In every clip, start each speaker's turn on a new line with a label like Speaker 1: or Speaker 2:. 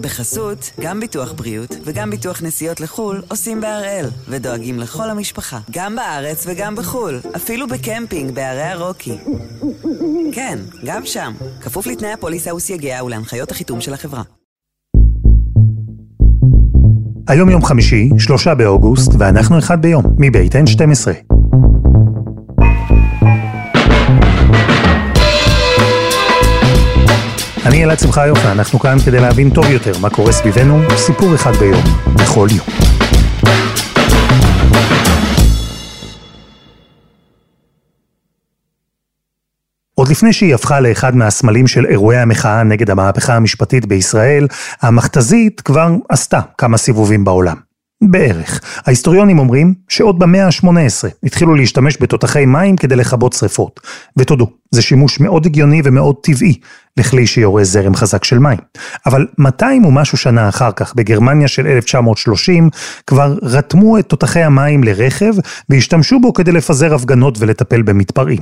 Speaker 1: בחסות, גם ביטוח בריאות וגם ביטוח נסיעות לחו"ל עושים בהראל, ודואגים לכל המשפחה, גם בארץ וגם בחו"ל, אפילו בקמפינג בערי הרוקי. כן, גם שם, כפוף לתנאי הפוליסה וסייגיה ולהנחיות החיתום של החברה.
Speaker 2: היום יום חמישי, שלושה באוגוסט, ואנחנו אחד ביום, מבית N12. אני אלעד שמחה יופי, אנחנו כאן כדי להבין טוב יותר מה קורה סביבנו, סיפור אחד ביום, בכל יום. עוד לפני שהיא הפכה לאחד מהסמלים של אירועי המחאה נגד המהפכה המשפטית בישראל, המכתזית כבר עשתה כמה סיבובים בעולם. בערך. ההיסטוריונים אומרים שעוד במאה ה-18 התחילו להשתמש בתותחי מים כדי לכבות שרפות. ותודו, זה שימוש מאוד הגיוני ומאוד טבעי לכלי שיורה זרם חזק של מים. אבל 200 ומשהו שנה אחר כך, בגרמניה של 1930, כבר רתמו את תותחי המים לרכב והשתמשו בו כדי לפזר הפגנות ולטפל במתפרעים.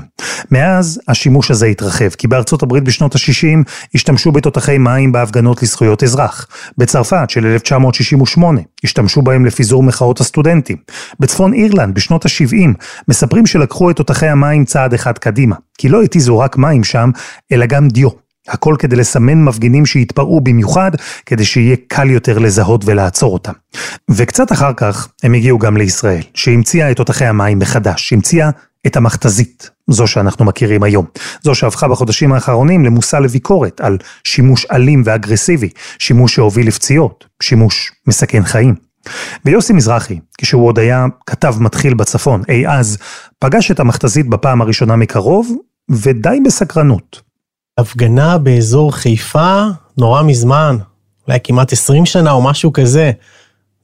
Speaker 2: מאז השימוש הזה התרחב, כי בארצות הברית בשנות ה-60 השתמשו בתותחי מים בהפגנות לזכויות אזרח. בצרפת של 1968 השתמשו בהם לפיזור מחאות הסטודנטים. בצפון אירלנד בשנות ה-70 מספרים שלקחו את תותחי המים צעד אחד קדימה, כי לא התיזו רק מים שם, אלא גם דיו. הכל כדי לסמן מפגינים שהתפרעו במיוחד, כדי שיהיה קל יותר לזהות ולעצור אותם. וקצת אחר כך הם הגיעו גם לישראל, שהמציאה את תותחי המים מחדש, המציאה את המכתזית, זו שאנחנו מכירים היום. זו שהפכה בחודשים האחרונים למושא לביקורת על שימוש אלים ואגרסיבי, שימוש שהוביל לפציעות, שימוש מסכן חיים. ויוסי מזרחי, כשהוא עוד היה כתב מתחיל בצפון, אי אז, פגש את המכתזית בפעם הראשונה מקרוב, ודי בסקרנות.
Speaker 3: הפגנה באזור חיפה נורא מזמן, אולי כמעט 20 שנה או משהו כזה.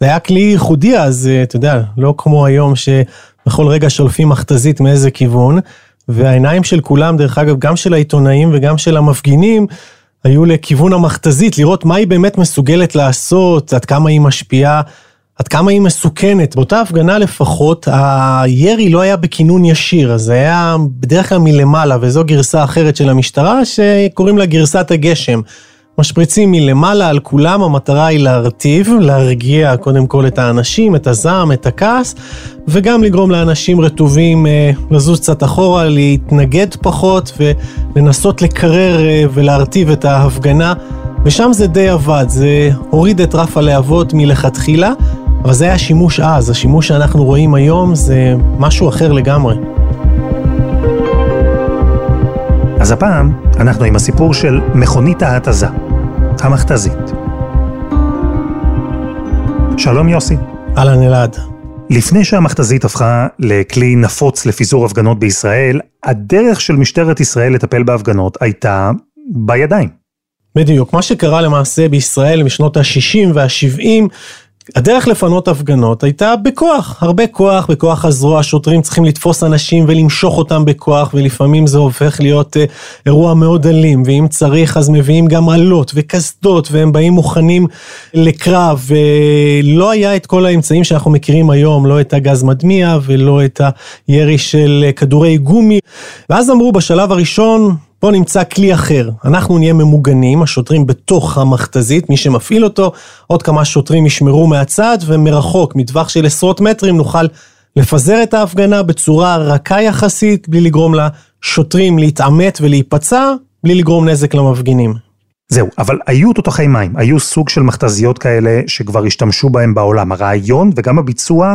Speaker 3: זה היה כלי ייחודי אז, אה, אתה יודע, לא כמו היום שבכל רגע שולפים מכתזית מאיזה כיוון, והעיניים של כולם, דרך אגב, גם של העיתונאים וגם של המפגינים, היו לכיוון המכתזית, לראות מה היא באמת מסוגלת לעשות, עד כמה היא משפיעה עד כמה היא מסוכנת. באותה הפגנה לפחות, הירי לא היה בכינון ישיר, אז זה היה בדרך כלל מלמעלה, וזו גרסה אחרת של המשטרה, שקוראים לה גרסת הגשם. משפריצים מלמעלה על כולם, המטרה היא להרטיב, להרגיע קודם כל את האנשים, את הזעם, את הכעס, וגם לגרום לאנשים רטובים אה, לזוז קצת אחורה, להתנגד פחות ולנסות לקרר אה, ולהרטיב את ההפגנה. ושם זה די עבד, זה הוריד את רף הלהבות מלכתחילה. אבל זה היה שימוש אז, השימוש שאנחנו רואים היום זה משהו אחר לגמרי.
Speaker 2: אז הפעם אנחנו עם הסיפור של מכונית ההתזה, המכתזית. שלום יוסי.
Speaker 3: אהלן אלעד.
Speaker 2: לפני שהמכתזית הפכה לכלי נפוץ לפיזור הפגנות בישראל, הדרך של משטרת ישראל לטפל בהפגנות הייתה בידיים.
Speaker 3: בדיוק, מה שקרה למעשה בישראל משנות ה-60 וה-70 הדרך לפנות הפגנות הייתה בכוח, הרבה כוח, בכוח הזרוע, שוטרים צריכים לתפוס אנשים ולמשוך אותם בכוח, ולפעמים זה הופך להיות אה, אירוע מאוד אלים, ואם צריך אז מביאים גם עלות וקסדות, והם באים מוכנים לקרב, ולא היה את כל האמצעים שאנחנו מכירים היום, לא את הגז מדמיע ולא את הירי של כדורי גומי, ואז אמרו בשלב הראשון, בואו נמצא כלי אחר, אנחנו נהיה ממוגנים, השוטרים בתוך המכתזית, מי שמפעיל אותו, עוד כמה שוטרים ישמרו מהצד, ומרחוק, מטווח של עשרות מטרים, נוכל לפזר את ההפגנה בצורה רכה יחסית, בלי לגרום לשוטרים להתעמת ולהיפצע, בלי לגרום נזק למפגינים.
Speaker 2: זהו, אבל היו תותחי מים, היו סוג של מכתזיות כאלה שכבר השתמשו בהם בעולם. הרעיון וגם הביצוע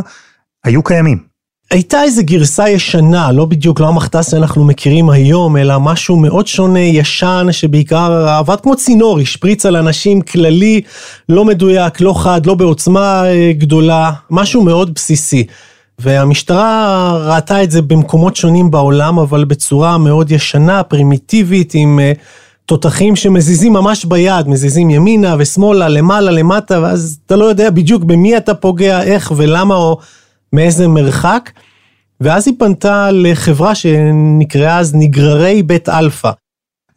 Speaker 2: היו קיימים.
Speaker 3: הייתה איזו גרסה ישנה, לא בדיוק, לא המכתס שאנחנו מכירים היום, אלא משהו מאוד שונה, ישן, שבעיקר עבד כמו צינור, השפריץ על אנשים כללי, לא מדויק, לא חד, לא בעוצמה אה, גדולה, משהו מאוד בסיסי. והמשטרה ראתה את זה במקומות שונים בעולם, אבל בצורה מאוד ישנה, פרימיטיבית, עם אה, תותחים שמזיזים ממש ביד, מזיזים ימינה ושמאלה, למעלה, למטה, ואז אתה לא יודע בדיוק במי אתה פוגע, איך ולמה, או... מאיזה מרחק, ואז היא פנתה לחברה שנקראה אז נגררי בית אלפא.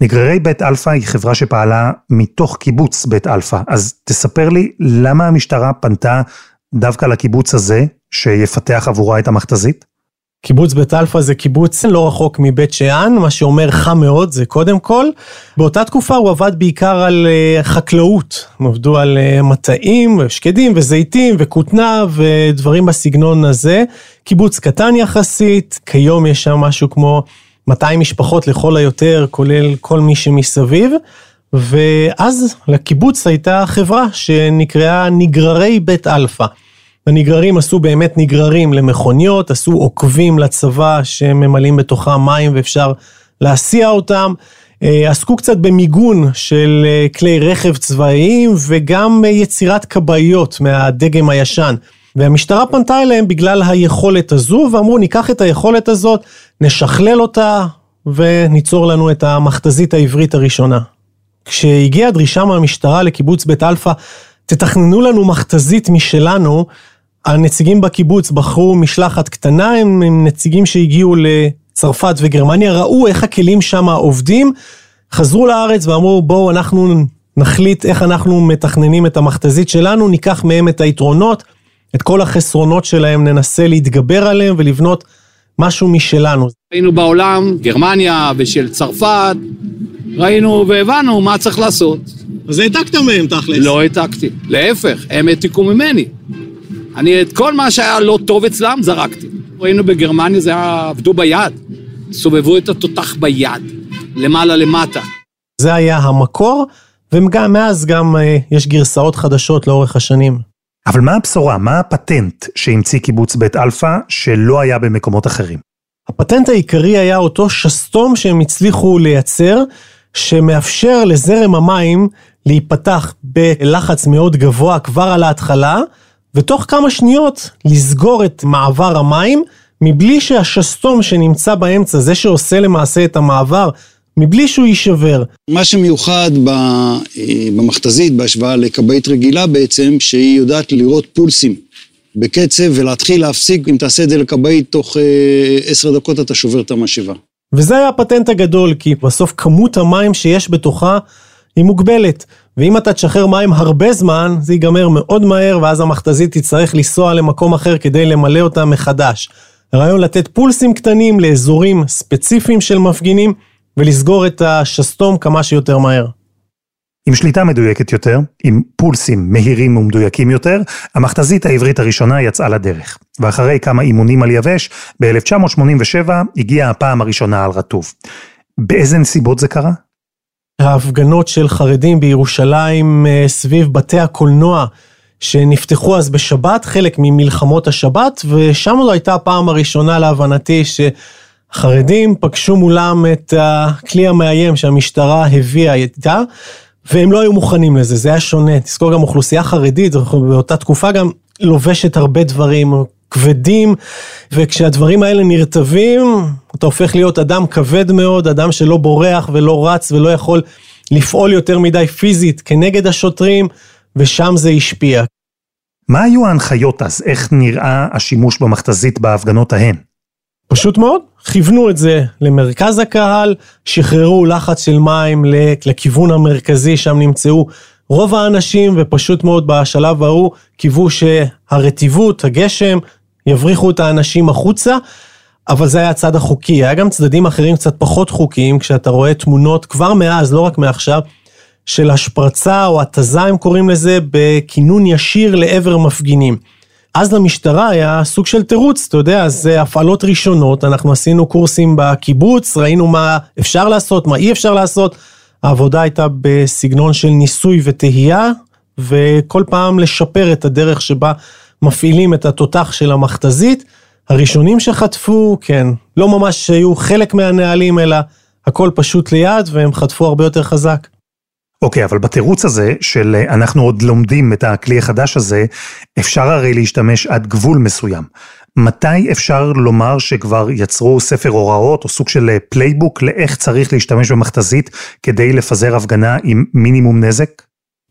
Speaker 2: נגררי בית אלפא היא חברה שפעלה מתוך קיבוץ בית אלפא, אז תספר לי למה המשטרה פנתה דווקא לקיבוץ הזה, שיפתח עבורה את המכתזית?
Speaker 3: קיבוץ בית אלפא זה קיבוץ לא רחוק מבית שאן, מה שאומר חם מאוד זה קודם כל. באותה תקופה הוא עבד בעיקר על uh, חקלאות, הם עבדו על uh, מטעים, שקדים וזיתים וכותנה ודברים בסגנון הזה. קיבוץ קטן יחסית, כיום יש שם משהו כמו 200 משפחות לכל היותר, כולל כל מי שמסביב. ואז לקיבוץ הייתה חברה שנקראה נגררי בית אלפא. הנגררים עשו באמת נגררים למכוניות, עשו עוקבים לצבא שממלאים בתוכם מים ואפשר להסיע אותם. אה, עסקו קצת במיגון של אה, כלי רכב צבאיים וגם יצירת כבאיות מהדגם הישן. והמשטרה פנתה אליהם בגלל היכולת הזו ואמרו ניקח את היכולת הזאת, נשכלל אותה וניצור לנו את המכתזית העברית הראשונה. כשהגיעה הדרישה מהמשטרה לקיבוץ בית אלפא, תתכננו לנו מכתזית משלנו, הנציגים בקיבוץ בחרו משלחת קטנה, הם, הם נציגים שהגיעו לצרפת וגרמניה, ראו איך הכלים שם עובדים, חזרו לארץ ואמרו בואו אנחנו נחליט איך אנחנו מתכננים את המכתזית שלנו, ניקח מהם את היתרונות, את כל החסרונות שלהם ננסה להתגבר עליהם ולבנות משהו משלנו.
Speaker 4: היינו בעולם, גרמניה ושל צרפת, ראינו והבנו מה צריך לעשות.
Speaker 3: אז העתקת מהם תכלס.
Speaker 4: לא העתקתי, להפך, הם העתיקו ממני. אני את כל מה שהיה לא טוב אצלם זרקתי. ראינו בגרמניה זה היה, עבדו ביד, סובבו את התותח ביד, למעלה למטה.
Speaker 3: זה היה המקור, ומאז גם אה, יש גרסאות חדשות לאורך השנים.
Speaker 2: אבל מה הבשורה, מה הפטנט שהמציא קיבוץ בית אלפא שלא היה במקומות אחרים?
Speaker 3: הפטנט העיקרי היה אותו שסתום שהם הצליחו לייצר, שמאפשר לזרם המים להיפתח בלחץ מאוד גבוה כבר על ההתחלה, ותוך כמה שניות לסגור את מעבר המים, מבלי שהשסתום שנמצא באמצע, זה שעושה למעשה את המעבר, מבלי שהוא יישבר.
Speaker 5: מה שמיוחד אה, במכתזית בהשוואה לכבאית רגילה בעצם, שהיא יודעת לראות פולסים בקצב ולהתחיל להפסיק, אם תעשה את זה לכבאית תוך אה, עשר דקות אתה שובר את המשאבה.
Speaker 3: וזה היה הפטנט הגדול, כי בסוף כמות המים שיש בתוכה היא מוגבלת. ואם אתה תשחרר מים הרבה זמן, זה ייגמר מאוד מהר, ואז המכתזית תצטרך לנסוע למקום אחר כדי למלא אותה מחדש. הרעיון לתת פולסים קטנים לאזורים ספציפיים של מפגינים, ולסגור את השסתום כמה שיותר מהר.
Speaker 2: עם שליטה מדויקת יותר, עם פולסים מהירים ומדויקים יותר, המכתזית העברית הראשונה יצאה לדרך. ואחרי כמה אימונים על יבש, ב-1987 הגיעה הפעם הראשונה על רטוב. באיזה נסיבות זה קרה?
Speaker 3: ההפגנות של חרדים בירושלים אה, סביב בתי הקולנוע שנפתחו אז בשבת, חלק ממלחמות השבת, ושם זו הייתה הפעם הראשונה להבנתי שחרדים פגשו מולם את הכלי המאיים שהמשטרה הביאה איתה, והם לא היו מוכנים לזה, זה היה שונה. תזכור גם אוכלוסייה חרדית, באותה תקופה גם לובשת הרבה דברים כבדים, וכשהדברים האלה נרטבים, אתה הופך להיות אדם כבד מאוד, אדם שלא בורח ולא רץ ולא יכול לפעול יותר מדי פיזית כנגד השוטרים, ושם זה השפיע.
Speaker 2: מה היו ההנחיות אז? איך נראה השימוש במכתזית בהפגנות ההן?
Speaker 3: פשוט מאוד, כיוונו את זה למרכז הקהל, שחררו לחץ של מים לכיוון המרכזי, שם נמצאו רוב האנשים, ופשוט מאוד בשלב ההוא קיוו שהרטיבות, הגשם, יבריחו את האנשים החוצה, אבל זה היה הצד החוקי. היה גם צדדים אחרים קצת פחות חוקיים, כשאתה רואה תמונות כבר מאז, לא רק מעכשיו, של השפרצה או התזה, הם קוראים לזה, בכינון ישיר לעבר מפגינים. אז למשטרה היה סוג של תירוץ, אתה יודע, זה הפעלות ראשונות, אנחנו עשינו קורסים בקיבוץ, ראינו מה אפשר לעשות, מה אי אפשר לעשות. העבודה הייתה בסגנון של ניסוי וטהייה, וכל פעם לשפר את הדרך שבה מפעילים את התותח של המכתזית. הראשונים שחטפו, כן, לא ממש היו חלק מהנהלים, אלא הכל פשוט ליד, והם חטפו הרבה יותר חזק.
Speaker 2: אוקיי, okay, אבל בתירוץ הזה של אה, אנחנו עוד לומדים את הכלי החדש הזה, אפשר הרי להשתמש עד גבול מסוים. מתי אפשר לומר שכבר יצרו ספר הוראות או סוג של playbook אה, לאיך צריך להשתמש במכתזית כדי לפזר הפגנה עם מינימום נזק?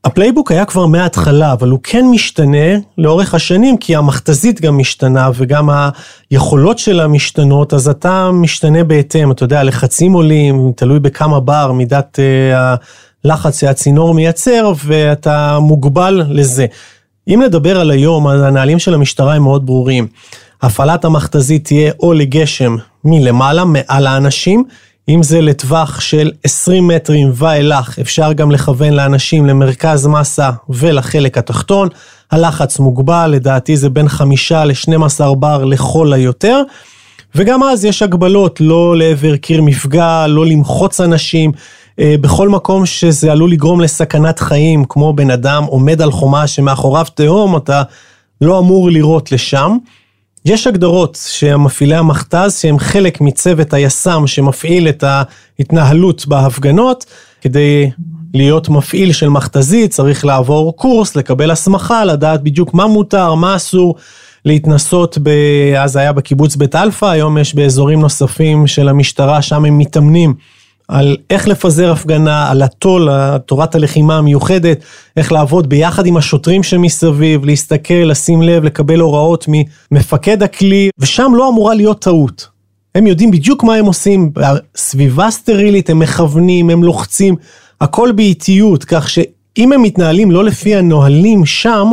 Speaker 3: ה playbook היה כבר מההתחלה, אבל הוא כן משתנה לאורך השנים, כי המכתזית גם משתנה וגם היכולות שלה משתנות, אז אתה משתנה בהתאם, אתה יודע, הלחצים עולים, תלוי בכמה בר, מידת uh, הלחץ שהצינור מייצר, ואתה מוגבל לזה. אם נדבר על היום, הנהלים של המשטרה הם מאוד ברורים. הפעלת המכתזית תהיה או לגשם מלמעלה, מעל האנשים, אם זה לטווח של 20 מטרים ואילך, אפשר גם לכוון לאנשים למרכז מסה ולחלק התחתון. הלחץ מוגבל, לדעתי זה בין 5 ל-12 בר לכל היותר. וגם אז יש הגבלות, לא לעבר קיר מפגע, לא למחוץ אנשים. אה, בכל מקום שזה עלול לגרום לסכנת חיים, כמו בן אדם עומד על חומה שמאחוריו תהום, אתה לא אמור לירות לשם. יש הגדרות שמפעילי המכתז, שהם חלק מצוות היס"מ שמפעיל את ההתנהלות בהפגנות, כדי להיות מפעיל של מכתזית צריך לעבור קורס, לקבל הסמכה, לדעת בדיוק מה מותר, מה אסור. להתנסות, ב... אז היה בקיבוץ בית אלפא, היום יש באזורים נוספים של המשטרה, שם הם מתאמנים על איך לפזר הפגנה, על התו"ל, תורת הלחימה המיוחדת, איך לעבוד ביחד עם השוטרים שמסביב, להסתכל, לשים לב, לקבל הוראות ממפקד הכלי, ושם לא אמורה להיות טעות. הם יודעים בדיוק מה הם עושים, סביבה סטרילית, הם מכוונים, הם לוחצים, הכל באיטיות, כך שאם הם מתנהלים לא לפי הנהלים שם,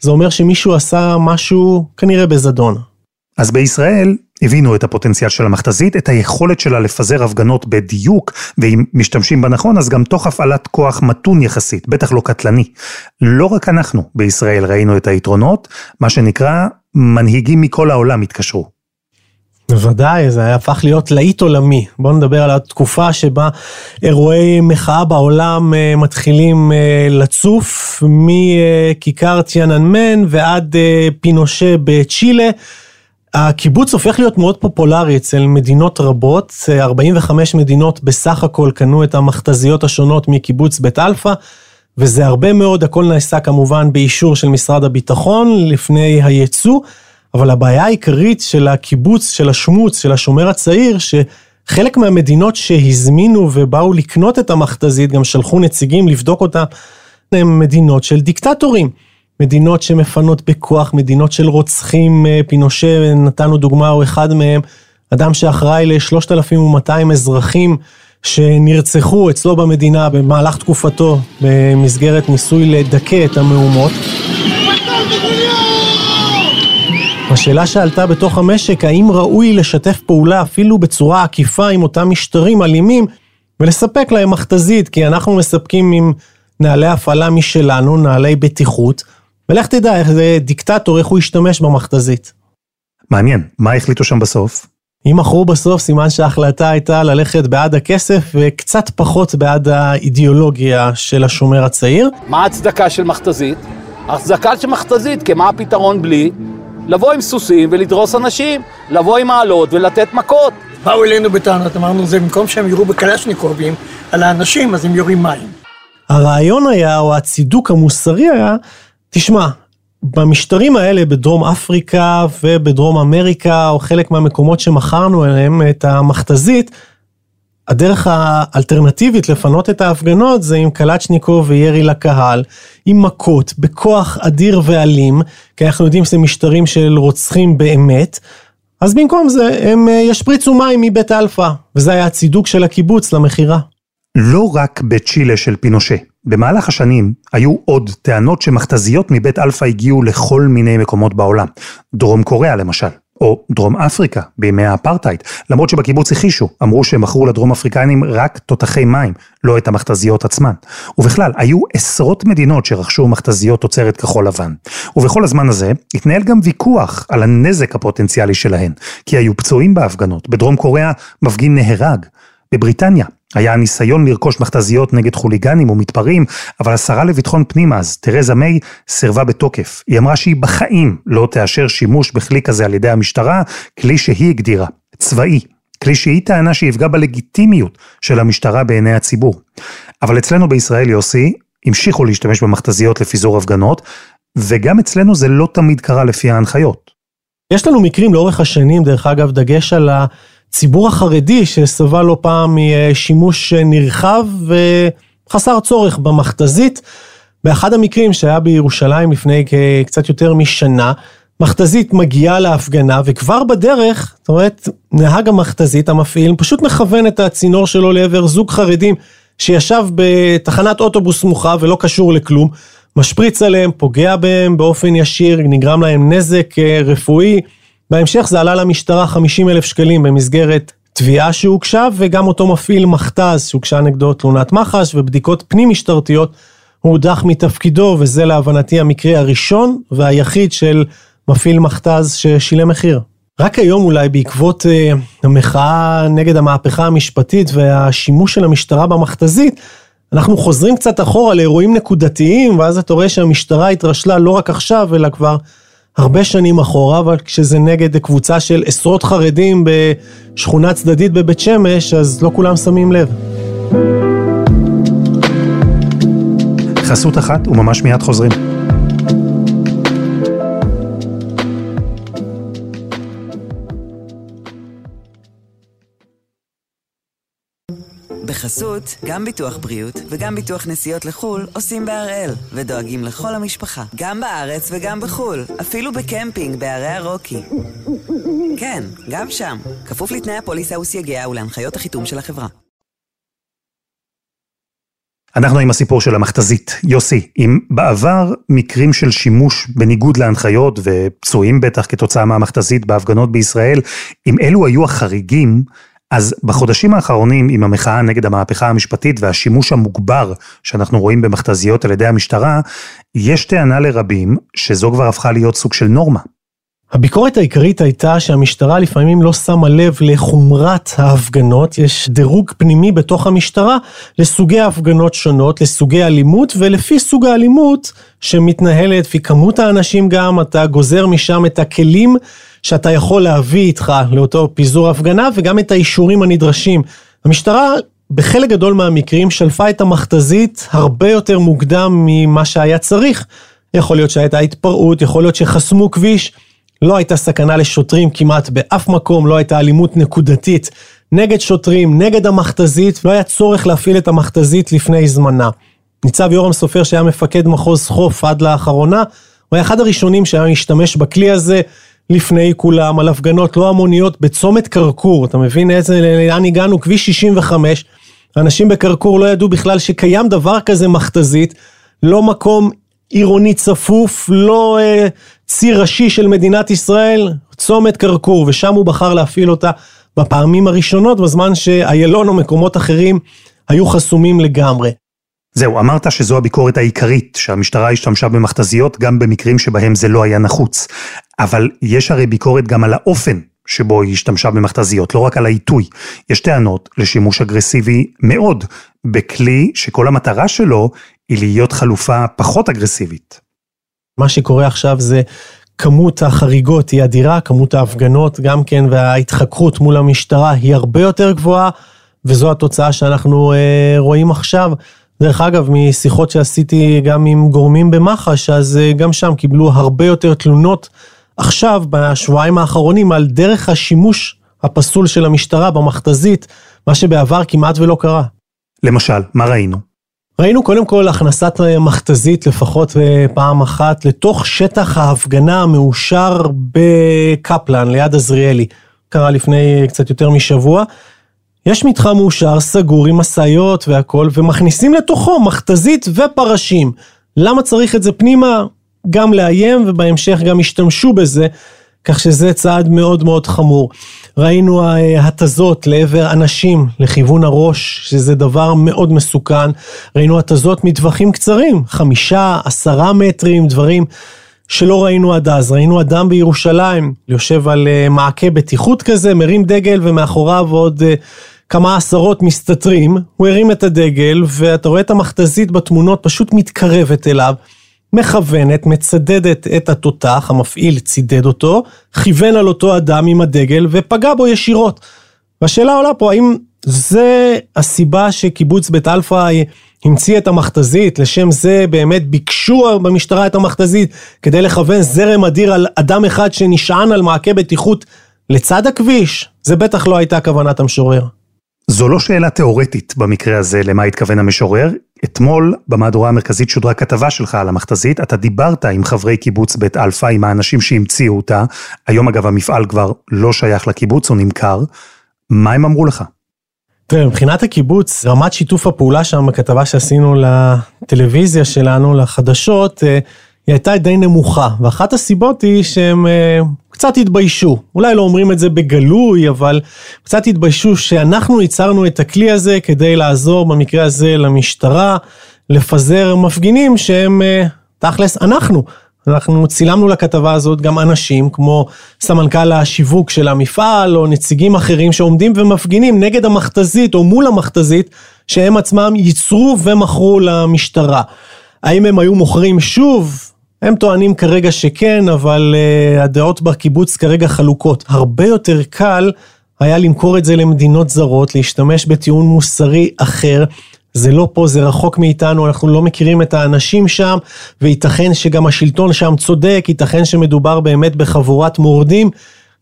Speaker 3: זה אומר שמישהו עשה משהו כנראה בזדון.
Speaker 2: אז בישראל הבינו את הפוטנציאל של המכתזית, את היכולת שלה לפזר הפגנות בדיוק, ואם משתמשים בה נכון, אז גם תוך הפעלת כוח מתון יחסית, בטח לא קטלני. לא רק אנחנו בישראל ראינו את היתרונות, מה שנקרא, מנהיגים מכל העולם התקשרו.
Speaker 3: בוודאי, זה הפך להיות להיט עולמי. בואו נדבר על התקופה שבה אירועי מחאה בעולם אה, מתחילים אה, לצוף, מכיכר טיאננמן ועד אה, פינושה בצ'ילה. הקיבוץ הופך להיות מאוד פופולרי אצל מדינות רבות, 45 מדינות בסך הכל קנו את המכתזיות השונות מקיבוץ בית אלפא, וזה הרבה מאוד, הכל נעשה כמובן באישור של משרד הביטחון לפני הייצוא. אבל הבעיה העיקרית של הקיבוץ, של השמוץ, של השומר הצעיר, שחלק מהמדינות שהזמינו ובאו לקנות את המכתזית, גם שלחו נציגים לבדוק אותה, הן מדינות של דיקטטורים. מדינות שמפנות בכוח, מדינות של רוצחים, אה, פינושה, נתנו דוגמה, הוא אחד מהם, אדם שאחראי ל-3,200 אזרחים שנרצחו אצלו במדינה במהלך תקופתו במסגרת ניסוי לדכא את המהומות. השאלה שעלתה בתוך המשק, האם ראוי לשתף פעולה אפילו בצורה עקיפה עם אותם משטרים אלימים ולספק להם מכתזית, כי אנחנו מספקים עם נהלי הפעלה משלנו, נהלי בטיחות, ולך תדע איך זה דיקטטור, איך הוא ישתמש במכתזית.
Speaker 2: מעניין, מה החליטו שם בסוף?
Speaker 3: אם מכרו בסוף, סימן שההחלטה הייתה ללכת בעד הכסף וקצת פחות בעד האידיאולוגיה של השומר הצעיר.
Speaker 4: מה ההצדקה של מכתזית? ההצדקה של מכתזית, כי מה הפתרון בלי? לבוא עם סוסים ולדרוס אנשים, לבוא עם מעלות ולתת מכות.
Speaker 6: באו אלינו בטענות, אמרנו, זה במקום שהם יורו בקלשניקובים על האנשים, אז הם יורים מים.
Speaker 3: הרעיון היה, או הצידוק המוסרי היה, תשמע, במשטרים האלה בדרום אפריקה ובדרום אמריקה, או חלק מהמקומות שמכרנו אליהם את המכתזית, הדרך האלטרנטיבית לפנות את ההפגנות זה עם קלצ'ניקוב וירי לקהל, עם מכות, בכוח אדיר ואלים, כי אנחנו יודעים שזה משטרים של רוצחים באמת, אז במקום זה הם אה, ישפריצו מים מבית אלפא, וזה היה הצידוק של הקיבוץ למכירה.
Speaker 2: לא רק בצ'ילה של פינושה. במהלך השנים היו עוד טענות שמכתזיות מבית אלפא הגיעו לכל מיני מקומות בעולם. דרום קוריאה למשל. או דרום אפריקה בימי האפרטהייד, למרות שבקיבוץ הכחישו, אמרו שהם מכרו לדרום אפריקנים רק תותחי מים, לא את המכתזיות עצמן. ובכלל, היו עשרות מדינות שרכשו מכתזיות תוצרת כחול לבן. ובכל הזמן הזה התנהל גם ויכוח על הנזק הפוטנציאלי שלהן, כי היו פצועים בהפגנות. בדרום קוריאה מפגין נהרג. בבריטניה היה ניסיון לרכוש מכתזיות נגד חוליגנים ומתפרעים, אבל השרה לביטחון פנים אז, תרזה מיי, סירבה בתוקף. היא אמרה שהיא בחיים לא תאשר שימוש בכלי כזה על ידי המשטרה, כלי שהיא הגדירה, צבאי. כלי שהיא טענה שיפגע בלגיטימיות של המשטרה בעיני הציבור. אבל אצלנו בישראל, יוסי, המשיכו להשתמש במכתזיות לפיזור הפגנות, וגם אצלנו זה לא תמיד קרה לפי ההנחיות.
Speaker 3: יש לנו מקרים לאורך השנים, דרך אגב, דגש על ה... הציבור החרדי שסבל לא פעם משימוש נרחב וחסר צורך במכתזית. באחד המקרים שהיה בירושלים לפני קצת יותר משנה, מכתזית מגיעה להפגנה וכבר בדרך, זאת אומרת, נהג המכתזית, המפעיל, פשוט מכוון את הצינור שלו לעבר זוג חרדים שישב בתחנת אוטובוס סמוכה ולא קשור לכלום, משפריץ עליהם, פוגע בהם באופן ישיר, נגרם להם נזק אה, רפואי. בהמשך זה עלה למשטרה 50 אלף שקלים במסגרת תביעה שהוגשה, וגם אותו מפעיל מכתז שהוגשה נגדו תלונת מח"ש ובדיקות פנים משטרתיות, הוא הודח מתפקידו, וזה להבנתי המקרה הראשון והיחיד של מפעיל מכתז ששילם מחיר. רק היום אולי בעקבות uh, המחאה נגד המהפכה המשפטית והשימוש של המשטרה במכתזית, אנחנו חוזרים קצת אחורה לאירועים נקודתיים, ואז אתה רואה שהמשטרה התרשלה לא רק עכשיו, אלא כבר הרבה שנים אחורה, אבל כשזה נגד קבוצה של עשרות חרדים בשכונה צדדית בבית שמש, אז לא כולם שמים לב.
Speaker 2: חסות אחת וממש מיד חוזרים.
Speaker 1: בחסות, גם ביטוח בריאות וגם ביטוח נסיעות לחו"ל עושים בהראל, ודואגים לכל המשפחה, גם בארץ וגם בחו"ל, אפילו בקמפינג בערי הרוקי. כן, גם שם, כפוף לתנאי הפוליסה וסייגיה ולהנחיות החיתום של החברה.
Speaker 2: אנחנו עם הסיפור של המכתזית. יוסי, אם בעבר מקרים של שימוש בניגוד להנחיות ופצועים בטח כתוצאה מהמכתזית בהפגנות בישראל, אם אלו היו החריגים, אז בחודשים האחרונים עם המחאה נגד המהפכה המשפטית והשימוש המוגבר שאנחנו רואים במכתזיות על ידי המשטרה, יש טענה לרבים שזו כבר הפכה להיות סוג של נורמה.
Speaker 3: הביקורת העיקרית הייתה שהמשטרה לפעמים לא שמה לב לחומרת ההפגנות, יש דירוג פנימי בתוך המשטרה לסוגי הפגנות שונות, לסוגי אלימות, ולפי סוג האלימות שמתנהלת, לפי כמות האנשים גם, אתה גוזר משם את הכלים שאתה יכול להביא איתך לאותו פיזור הפגנה, וגם את האישורים הנדרשים. המשטרה בחלק גדול מהמקרים שלפה את המכתזית הרבה יותר מוקדם ממה שהיה צריך. יכול להיות שהייתה התפרעות, יכול להיות שחסמו כביש. לא הייתה סכנה לשוטרים כמעט באף מקום, לא הייתה אלימות נקודתית נגד שוטרים, נגד המכתזית, לא היה צורך להפעיל את המכתזית לפני זמנה. ניצב יורם סופר שהיה מפקד מחוז חוף עד לאחרונה, הוא היה אחד הראשונים שהיה משתמש בכלי הזה לפני כולם, על הפגנות לא המוניות בצומת כרכור, אתה מבין איזה, לאן הגענו? כביש 65, אנשים בכרכור לא ידעו בכלל שקיים דבר כזה מכתזית, לא מקום עירוני צפוף, לא אה, ציר ראשי של מדינת ישראל, צומת כרכור, ושם הוא בחר להפעיל אותה בפעמים הראשונות, בזמן שאיילון או מקומות אחרים היו חסומים לגמרי.
Speaker 2: זהו, אמרת שזו הביקורת העיקרית, שהמשטרה השתמשה במכתזיות גם במקרים שבהם זה לא היה נחוץ. אבל יש הרי ביקורת גם על האופן שבו היא השתמשה במכתזיות, לא רק על העיתוי. יש טענות לשימוש אגרסיבי מאוד בכלי שכל המטרה שלו היא להיות חלופה פחות אגרסיבית.
Speaker 3: מה שקורה עכשיו זה כמות החריגות היא אדירה, כמות ההפגנות גם כן, וההתחכרות מול המשטרה היא הרבה יותר גבוהה, וזו התוצאה שאנחנו אה, רואים עכשיו. דרך אגב, משיחות שעשיתי גם עם גורמים במח"ש, אז אה, גם שם קיבלו הרבה יותר תלונות עכשיו, בשבועיים האחרונים, על דרך השימוש הפסול של המשטרה במכתזית, מה שבעבר כמעט ולא קרה.
Speaker 2: למשל, מה ראינו?
Speaker 3: ראינו קודם כל הכנסת מכתזית לפחות אה, פעם אחת לתוך שטח ההפגנה המאושר בקפלן, ליד עזריאלי. קרה לפני קצת יותר משבוע. יש מתחם מאושר, סגור עם משאיות והכל, ומכניסים לתוכו מכתזית ופרשים. למה צריך את זה פנימה? גם לאיים, ובהמשך גם השתמשו בזה, כך שזה צעד מאוד מאוד חמור. ראינו התזות לעבר אנשים, לכיוון הראש, שזה דבר מאוד מסוכן. ראינו התזות מטווחים קצרים, חמישה, עשרה מטרים, דברים שלא ראינו עד אז. ראינו אדם בירושלים, יושב על אה, מעקה בטיחות כזה, מרים דגל ומאחוריו עוד אה, כמה עשרות מסתתרים. הוא הרים את הדגל, ואתה רואה את המכתזית בתמונות פשוט מתקרבת אליו. מכוונת, מצדדת את התותח, המפעיל צידד אותו, כיוון על אותו אדם עם הדגל ופגע בו ישירות. והשאלה עולה פה, האם זה הסיבה שקיבוץ בית אלפא המציא את המכתזית, לשם זה באמת ביקשו במשטרה את המכתזית כדי לכוון זרם אדיר על אדם אחד שנשען על מעקה בטיחות לצד הכביש? זה בטח לא הייתה כוונת המשורר.
Speaker 2: זו לא שאלה תיאורטית במקרה הזה למה התכוון המשורר. אתמול במהדורה המרכזית שודרה כתבה שלך על המכתזית, אתה דיברת עם חברי קיבוץ בית אלפא, עם האנשים שהמציאו אותה. היום אגב המפעל כבר לא שייך לקיבוץ, הוא נמכר. מה הם אמרו לך?
Speaker 3: תראה, מבחינת הקיבוץ, רמת שיתוף הפעולה שם בכתבה שעשינו לטלוויזיה שלנו, לחדשות, אה, היא הייתה די נמוכה. ואחת הסיבות היא שהם אה, קצת התביישו. אולי לא אומרים את זה בגלוי, אבל קצת התביישו שאנחנו ייצרנו את הכלי הזה כדי לעזור במקרה הזה למשטרה, לפזר מפגינים שהם אה, תכלס אנחנו. אנחנו צילמנו לכתבה הזאת גם אנשים כמו סמנכ"ל השיווק של המפעל או נציגים אחרים שעומדים ומפגינים נגד המכתזית או מול המכתזית שהם עצמם ייצרו ומכרו למשטרה. האם הם היו מוכרים שוב? הם טוענים כרגע שכן, אבל uh, הדעות בקיבוץ כרגע חלוקות. הרבה יותר קל היה למכור את זה למדינות זרות, להשתמש בטיעון מוסרי אחר. זה לא פה, זה רחוק מאיתנו, אנחנו לא מכירים את האנשים שם, וייתכן שגם השלטון שם צודק, ייתכן שמדובר באמת בחבורת מורדים.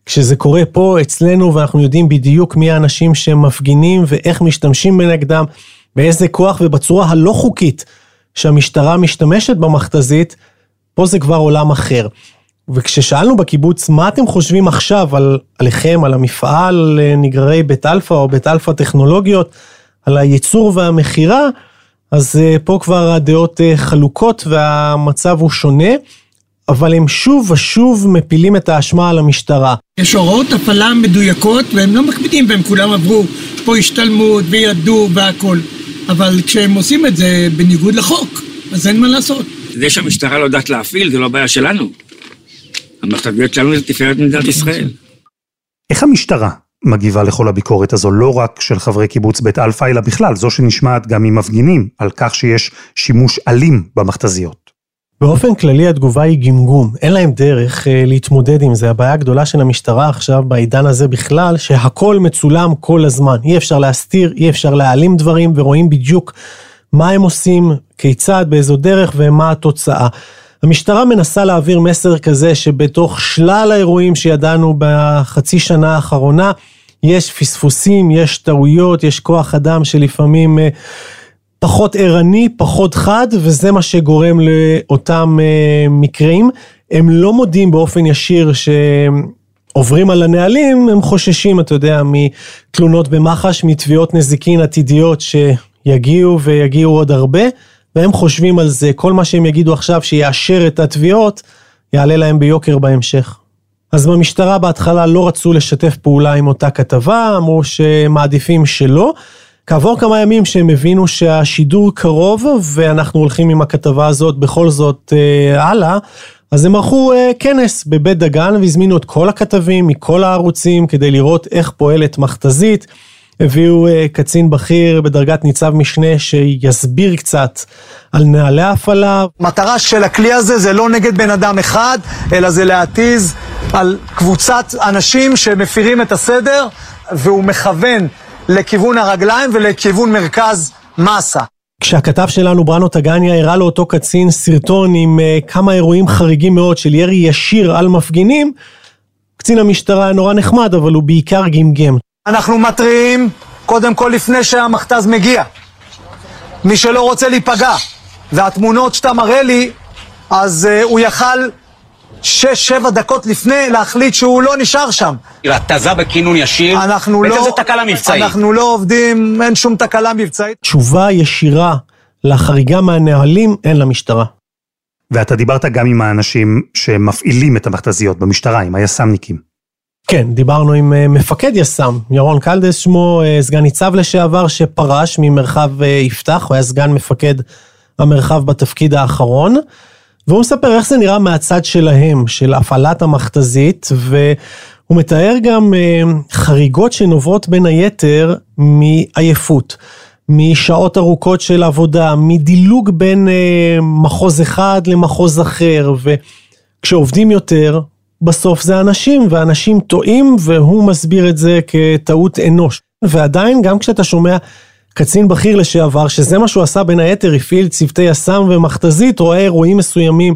Speaker 3: כשזה קורה פה אצלנו ואנחנו יודעים בדיוק מי האנשים שמפגינים ואיך משתמשים בנגדם, באיזה כוח ובצורה הלא חוקית שהמשטרה משתמשת במכתזית, פה זה כבר עולם אחר. וכששאלנו בקיבוץ, מה אתם חושבים עכשיו על, עליכם, על המפעל אה, נגררי בית אלפא או בית אלפא טכנולוגיות, על הייצור והמכירה, אז אה, פה כבר הדעות אה, חלוקות והמצב הוא שונה, אבל הם שוב ושוב מפילים את האשמה על המשטרה.
Speaker 6: יש הוראות הפעלה מדויקות והם לא מקפידים והם כולם עברו פה השתלמות וידעו והכל, אבל כשהם עושים את זה בניגוד לחוק, אז אין מה לעשות.
Speaker 7: זה שהמשטרה לא יודעת להפעיל, זה לא בעיה שלנו. המכתביות שלנו זה תפארת מדינת ישראל.
Speaker 2: איך המשטרה מגיבה לכל הביקורת הזו, לא רק של חברי קיבוץ בית אלפא, אלא בכלל, זו שנשמעת גם ממפגינים, על כך שיש שימוש אלים במכתזיות.
Speaker 3: באופן כללי התגובה היא גמגום, אין להם דרך אה, להתמודד עם זה. הבעיה הגדולה של המשטרה עכשיו בעידן הזה בכלל, שהכל מצולם כל הזמן. אי אפשר להסתיר, אי אפשר להעלים דברים, ורואים בדיוק מה הם עושים, כיצד, באיזו דרך ומה התוצאה. המשטרה מנסה להעביר מסר כזה שבתוך שלל האירועים שידענו בחצי שנה האחרונה, יש פספוסים, יש טעויות, יש כוח אדם שלפעמים אה, פחות ערני, פחות חד, וזה מה שגורם לאותם אה, מקרים. הם לא מודים באופן ישיר שעוברים על הנהלים, הם חוששים, אתה יודע, מתלונות במח"ש, מתביעות נזיקין עתידיות שיגיעו ויגיעו עוד הרבה. והם חושבים על זה, כל מה שהם יגידו עכשיו שיאשר את התביעות, יעלה להם ביוקר בהמשך. אז במשטרה בהתחלה לא רצו לשתף פעולה עם אותה כתבה, אמרו שמעדיפים שלא. כעבור כמה ימים שהם הבינו שהשידור קרוב ואנחנו הולכים עם הכתבה הזאת בכל זאת אה, הלאה, אז הם ערכו אה, כנס בבית דגן והזמינו את כל הכתבים מכל הערוצים כדי לראות איך פועלת מכתזית. הביאו אה, קצין בכיר בדרגת ניצב משנה שיסביר קצת על נהלי ההפעלה.
Speaker 8: מטרה של הכלי הזה זה לא נגד בן אדם אחד, אלא זה להתיז על קבוצת אנשים שמפירים את הסדר, והוא מכוון לכיוון הרגליים ולכיוון מרכז מסה.
Speaker 3: כשהכתב שלנו בראנו טגניה הראה לאותו קצין סרטון עם uh, כמה אירועים חריגים מאוד של ירי ישיר על מפגינים, קצין המשטרה נורא נחמד, אבל הוא בעיקר גמגם.
Speaker 8: אנחנו מתריעים קודם כל לפני שהמכתז מגיע. מי שלא רוצה להיפגע, והתמונות שאתה מראה לי, אז uh, הוא יכל שש-שבע דקות לפני להחליט שהוא לא נשאר שם.
Speaker 7: התזה בכינון ישיר,
Speaker 8: אנחנו
Speaker 7: בעצם
Speaker 8: לא...
Speaker 7: זה תקלה מבצעית.
Speaker 8: אנחנו לא עובדים, אין שום תקלה מבצעית.
Speaker 3: תשובה ישירה לחריגה מהנהלים אין למשטרה.
Speaker 2: ואתה דיברת גם עם האנשים שמפעילים את המכתזיות במשטרה, עם היס"מניקים.
Speaker 3: כן, דיברנו עם אה, מפקד יס"מ, ירון קלדס שמו, אה, סגן ניצב לשעבר שפרש ממרחב אה, יפתח, הוא היה סגן מפקד המרחב בתפקיד האחרון, והוא מספר איך זה נראה מהצד שלהם, של הפעלת המכתזית, והוא מתאר גם חריגות שנובעות בין היתר מעייפות. משעות ארוכות של עבודה, מדילוג בין מחוז אחד למחוז אחר, וכשעובדים יותר, בסוף זה אנשים, ואנשים טועים, והוא מסביר את זה כטעות אנוש. ועדיין, גם כשאתה שומע קצין בכיר לשעבר, שזה מה שהוא עשה בין היתר, הפעיל צוותי יס"מ ומכתזית, רואה אירועים מסוימים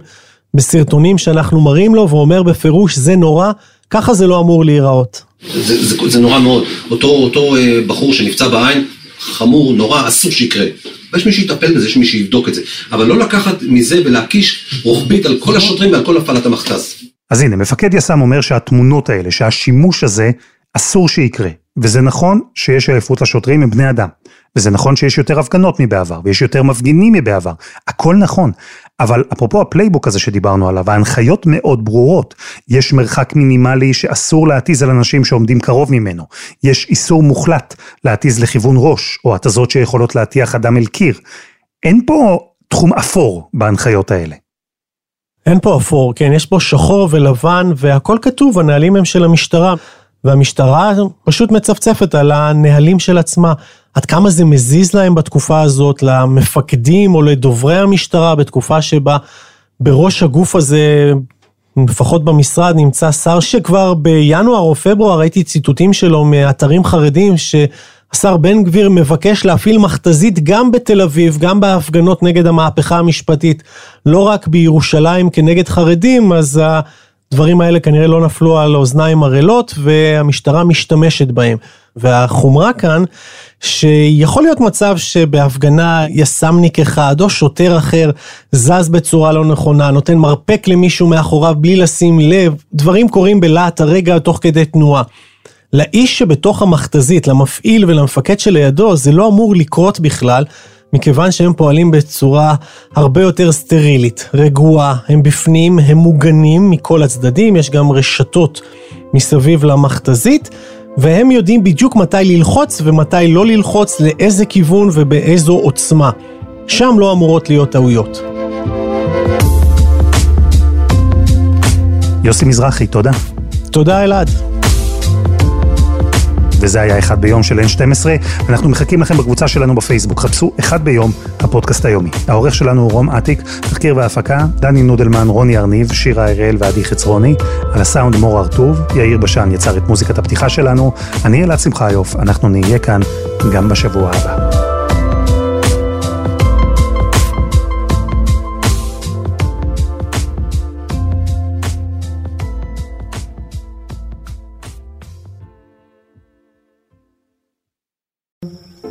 Speaker 3: בסרטונים שאנחנו מראים לו, ואומר בפירוש, זה נורא, ככה זה לא אמור להיראות.
Speaker 9: זה, זה, זה נורא מאוד. אותו, אותו אה, בחור שנפצע בעין, חמור, נורא, אסור שיקרה. ויש מי שיטפל בזה, יש מי שיבדוק את זה. אבל לא לקחת מזה ולהקיש רוחבית על כל השוטרים ועל כל הפעלת המכתז.
Speaker 2: אז הנה, מפקד יס"מ אומר שהתמונות האלה, שהשימוש הזה, אסור שיקרה. וזה נכון שיש עייפות לשוטרים, הם בני אדם. וזה נכון שיש יותר הפגנות מבעבר, ויש יותר מפגינים מבעבר, הכל נכון. אבל אפרופו ה playbook הזה שדיברנו עליו, ההנחיות מאוד ברורות. יש מרחק מינימלי שאסור להתיז על אנשים שעומדים קרוב ממנו. יש איסור מוחלט להתיז לכיוון ראש, או התזות שיכולות להטיח אדם אל קיר. אין פה תחום אפור בהנחיות האלה.
Speaker 3: אין פה אפור, כן, יש פה שחור ולבן, והכל כתוב, הנהלים הם של המשטרה. והמשטרה פשוט מצפצפת על הנהלים של עצמה. עד כמה זה מזיז להם בתקופה הזאת, למפקדים או לדוברי המשטרה, בתקופה שבה בראש הגוף הזה, לפחות במשרד, נמצא שר שכבר בינואר או פברואר ראיתי ציטוטים שלו מאתרים חרדים, שהשר בן גביר מבקש להפעיל מכתזית גם בתל אביב, גם בהפגנות נגד המהפכה המשפטית, לא רק בירושלים כנגד חרדים, אז הדברים האלה כנראה לא נפלו על אוזניים ערלות, והמשטרה משתמשת בהם. והחומרה כאן, שיכול להיות מצב שבהפגנה יס"מניק אחד או שוטר אחר זז בצורה לא נכונה, נותן מרפק למישהו מאחוריו בלי לשים לב, דברים קורים בלהט הרגע תוך כדי תנועה. לאיש שבתוך המכתזית, למפעיל ולמפקד שלידו, זה לא אמור לקרות בכלל, מכיוון שהם פועלים בצורה הרבה יותר סטרילית, רגועה, הם בפנים, הם מוגנים מכל הצדדים, יש גם רשתות מסביב למכתזית. והם יודעים בדיוק מתי ללחוץ ומתי לא ללחוץ, לאיזה כיוון ובאיזו עוצמה. שם לא אמורות להיות טעויות.
Speaker 2: יוסי מזרחי, תודה.
Speaker 3: תודה אלעד.
Speaker 2: וזה היה אחד ביום של N12. אנחנו מחכים לכם בקבוצה שלנו בפייסבוק. חפשו אחד ביום, הפודקאסט היומי. העורך שלנו הוא רום אטיק, תחקיר והפקה, דני נודלמן, רוני ארניב, שירה הראל ועדי חצרוני. על הסאונד מור הרטוב, יאיר בשן יצר את מוזיקת הפתיחה שלנו. אני אלעד שמחיוף, אנחנו נהיה כאן גם בשבוע הבא.